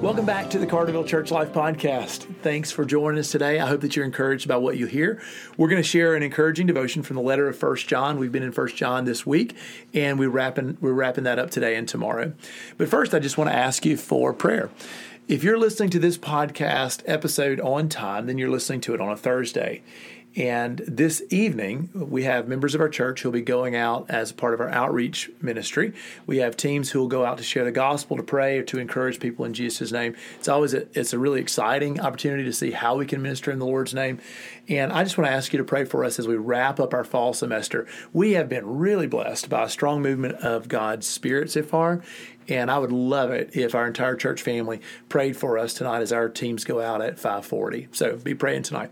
Welcome back to the Carterville Church Life Podcast. Thanks for joining us today. I hope that you're encouraged by what you hear. We're going to share an encouraging devotion from the letter of First John. We've been in First John this week, and we're wrapping we're wrapping that up today and tomorrow. But first, I just want to ask you for prayer. If you're listening to this podcast episode on time, then you're listening to it on a Thursday. And this evening, we have members of our church who'll be going out as part of our outreach ministry. We have teams who will go out to share the gospel, to pray, or to encourage people in Jesus' name. It's always a, it's a really exciting opportunity to see how we can minister in the Lord's name. And I just want to ask you to pray for us as we wrap up our fall semester. We have been really blessed by a strong movement of God's Spirit so far. And I would love it if our entire church family prayed for us tonight as our teams go out at 540. So be praying tonight.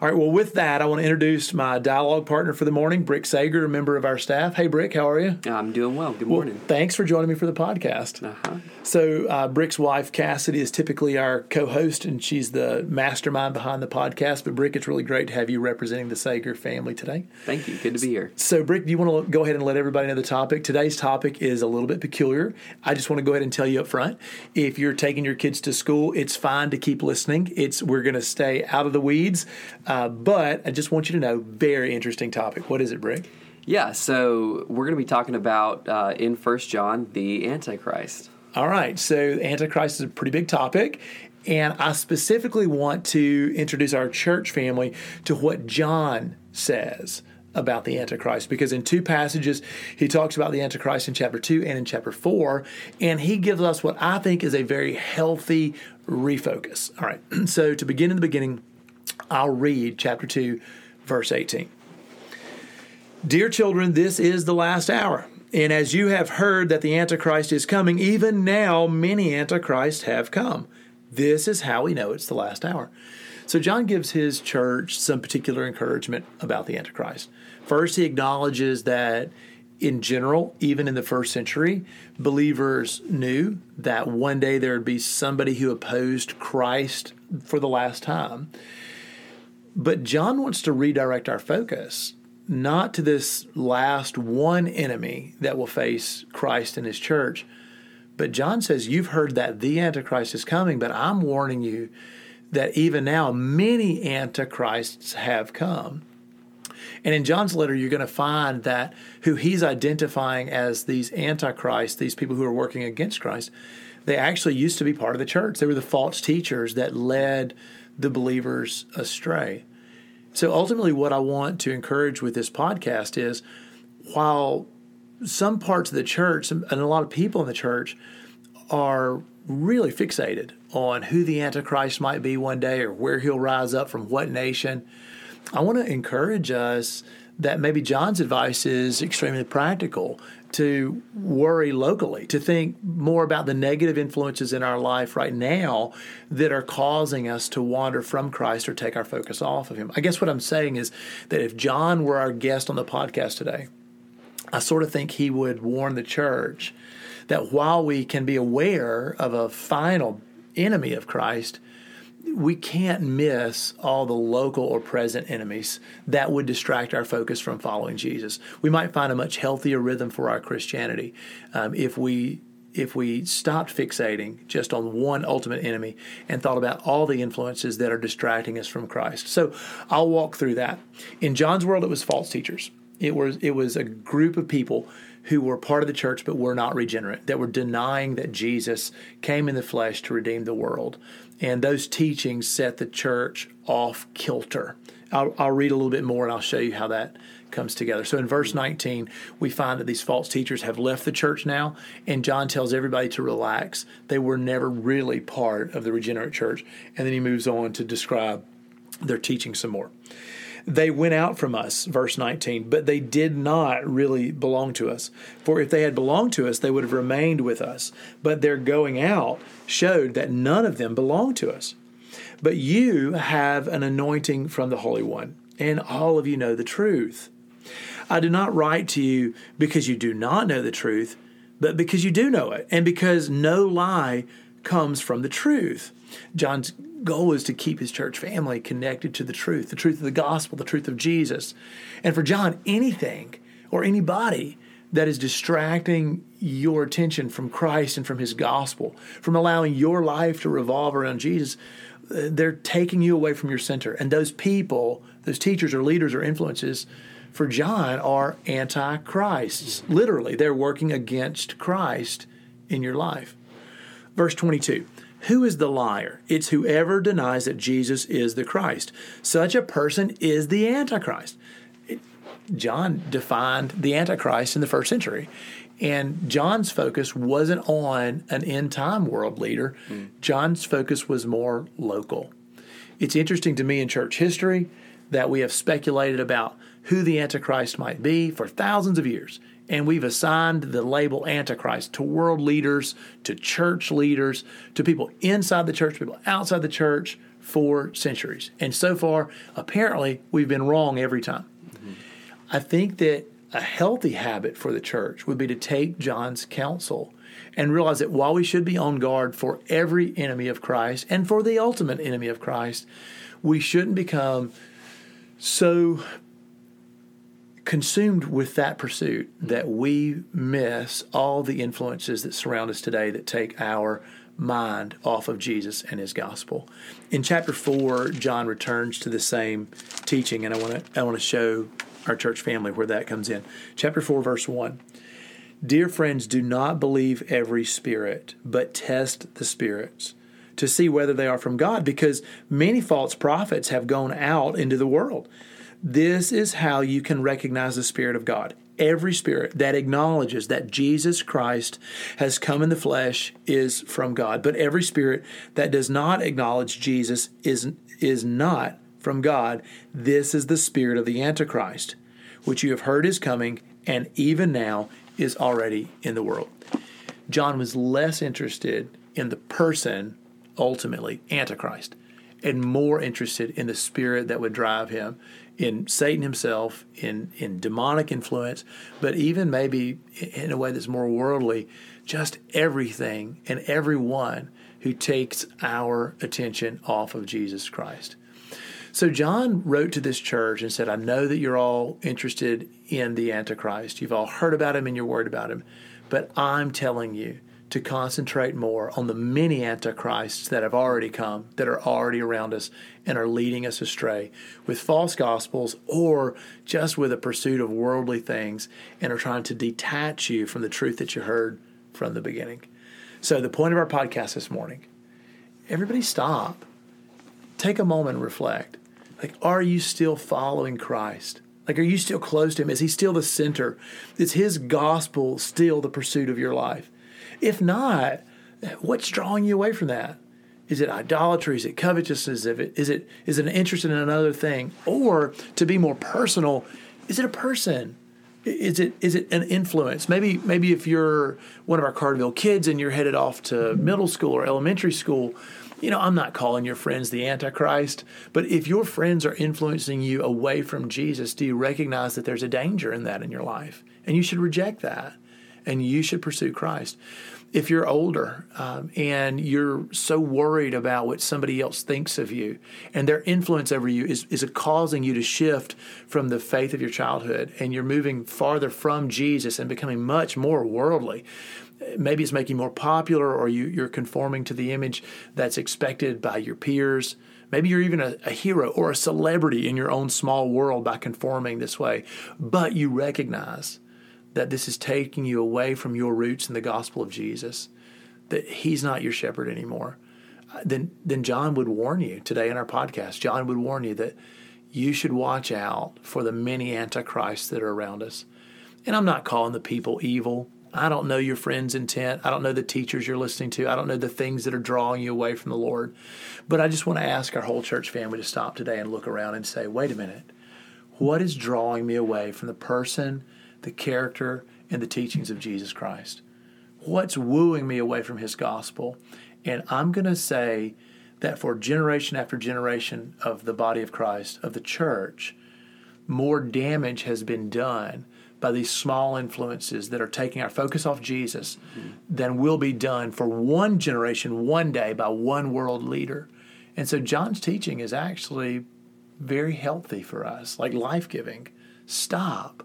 All right, well, with that, I want to introduce my dialogue partner for the morning, Brick Sager, a member of our staff. Hey, Brick, how are you? I'm doing well. Good morning. Well, thanks for joining me for the podcast. Uh-huh. So, uh, Brick's wife, Cassidy, is typically our co host, and she's the mastermind behind the podcast. But, Brick, it's really great to have you representing the Sager family today. Thank you. Good to be here. So, Brick, do you want to go ahead and let everybody know the topic? Today's topic is a little bit peculiar. I just want to go ahead and tell you up front if you're taking your kids to school, it's fine to keep listening. It's We're going to stay out of the weeds. Uh, but I just want you to know very interesting topic. What is it, Brick? Yeah, so we're going to be talking about uh, in First John the Antichrist. All right, so Antichrist is a pretty big topic, and I specifically want to introduce our church family to what John says about the Antichrist because in two passages he talks about the Antichrist in chapter 2 and in chapter 4 and he gives us what I think is a very healthy refocus. All right. So to begin in the beginning I'll read chapter 2 verse 18. Dear children, this is the last hour. And as you have heard that the Antichrist is coming, even now many Antichrists have come. This is how we know it's the last hour. So John gives his church some particular encouragement about the Antichrist. First, he acknowledges that in general, even in the first century, believers knew that one day there would be somebody who opposed Christ for the last time. But John wants to redirect our focus not to this last one enemy that will face Christ and his church. But John says, You've heard that the Antichrist is coming, but I'm warning you that even now many Antichrists have come. And in John's letter, you're going to find that who he's identifying as these antichrists, these people who are working against Christ, they actually used to be part of the church. They were the false teachers that led the believers astray. So ultimately, what I want to encourage with this podcast is while some parts of the church and a lot of people in the church are really fixated on who the Antichrist might be one day or where he'll rise up from what nation, I want to encourage us that maybe John's advice is extremely practical to worry locally, to think more about the negative influences in our life right now that are causing us to wander from Christ or take our focus off of Him. I guess what I'm saying is that if John were our guest on the podcast today, I sort of think he would warn the church that while we can be aware of a final enemy of Christ, we can't miss all the local or present enemies that would distract our focus from following Jesus. We might find a much healthier rhythm for our Christianity um, if we if we stopped fixating just on one ultimate enemy and thought about all the influences that are distracting us from Christ. So I'll walk through that. In John's world, it was false teachers. It was it was a group of people who were part of the church but were not regenerate, that were denying that Jesus came in the flesh to redeem the world. And those teachings set the church off kilter. I'll, I'll read a little bit more and I'll show you how that comes together. So in verse 19, we find that these false teachers have left the church now, and John tells everybody to relax. They were never really part of the regenerate church. And then he moves on to describe their teaching some more. They went out from us, verse 19, but they did not really belong to us. For if they had belonged to us, they would have remained with us. But their going out showed that none of them belonged to us. But you have an anointing from the Holy One, and all of you know the truth. I do not write to you because you do not know the truth, but because you do know it, and because no lie comes from the truth. John's goal is to keep his church family connected to the truth, the truth of the gospel, the truth of Jesus. And for John, anything or anybody that is distracting your attention from Christ and from his gospel, from allowing your life to revolve around Jesus, uh, they're taking you away from your center. And those people, those teachers or leaders or influences, for John are antichrists. Literally, they're working against Christ in your life. Verse 22 Who is the liar? It's whoever denies that Jesus is the Christ. Such a person is the Antichrist. John defined the Antichrist in the first century. And John's focus wasn't on an end time world leader, mm. John's focus was more local. It's interesting to me in church history that we have speculated about who the Antichrist might be for thousands of years. And we've assigned the label Antichrist to world leaders, to church leaders, to people inside the church, people outside the church for centuries. And so far, apparently, we've been wrong every time. Mm-hmm. I think that a healthy habit for the church would be to take John's counsel and realize that while we should be on guard for every enemy of Christ and for the ultimate enemy of Christ, we shouldn't become so consumed with that pursuit that we miss all the influences that surround us today that take our mind off of Jesus and his gospel. In chapter 4, John returns to the same teaching and I want to I want to show our church family where that comes in. Chapter 4 verse 1. Dear friends, do not believe every spirit, but test the spirits to see whether they are from God, because many false prophets have gone out into the world. This is how you can recognize the Spirit of God. Every spirit that acknowledges that Jesus Christ has come in the flesh is from God, but every spirit that does not acknowledge Jesus is, is not from God. This is the spirit of the Antichrist, which you have heard is coming and even now is already in the world. John was less interested in the person ultimately Antichrist, and more interested in the spirit that would drive him, in Satan himself, in, in demonic influence, but even maybe in a way that's more worldly, just everything and everyone who takes our attention off of Jesus Christ. So John wrote to this church and said, I know that you're all interested in the Antichrist. You've all heard about him and you're worried about him. But I'm telling you to concentrate more on the many antichrists that have already come, that are already around us, and are leading us astray with false gospels or just with a pursuit of worldly things and are trying to detach you from the truth that you heard from the beginning. So, the point of our podcast this morning everybody stop, take a moment and reflect. Like, are you still following Christ? Like, are you still close to Him? Is He still the center? Is His gospel still the pursuit of your life? If not, what's drawing you away from that? Is it idolatry? Is it covetousness? Is it is it is it an interest in another thing? Or to be more personal, is it a person? Is it is it an influence? Maybe maybe if you're one of our Carterville kids and you're headed off to middle school or elementary school, you know, I'm not calling your friends the Antichrist, but if your friends are influencing you away from Jesus, do you recognize that there's a danger in that in your life? And you should reject that and you should pursue Christ. If you're older um, and you're so worried about what somebody else thinks of you and their influence over you is, is causing you to shift from the faith of your childhood and you're moving farther from Jesus and becoming much more worldly, maybe it's making you more popular or you, you're conforming to the image that's expected by your peers. Maybe you're even a, a, hero or a celebrity in your own small world by conforming this way, but you recognize that this is taking you away from your roots in the gospel of Jesus, that he's not your shepherd anymore, uh, then, then John would warn you today in our podcast. John would warn you that you should watch out for the many antichrists that are around us. And I'm not calling the people evil. I don't know your friend's intent. I don't know the teachers you're listening to. I don't know the things that are drawing you away from the Lord. But I just want to ask our whole church family to stop today and look around and say, wait a minute. What is drawing me away from the person the character and the teachings of Jesus Christ. What's wooing me away from his gospel? And I'm going to say that for generation after generation of the body of Christ, of the church, more damage has been done by these small influences that are taking our focus off Jesus mm-hmm. than will be done for one generation one day by one world leader. And so John's teaching is actually very healthy for us, like life giving. Stop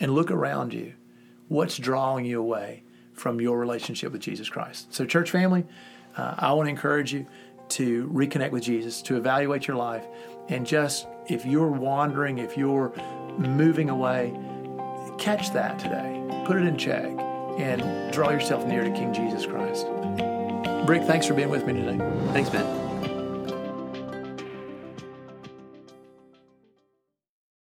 and look around you. What's drawing you away from your relationship with Jesus Christ? So, church family, uh, I want to encourage you to reconnect with Jesus, to evaluate your life, and just if you're wandering, if you're moving away, catch that today. Put it in check and draw yourself near to King Jesus Christ. Brick, thanks for being with me today. Thanks, Ben.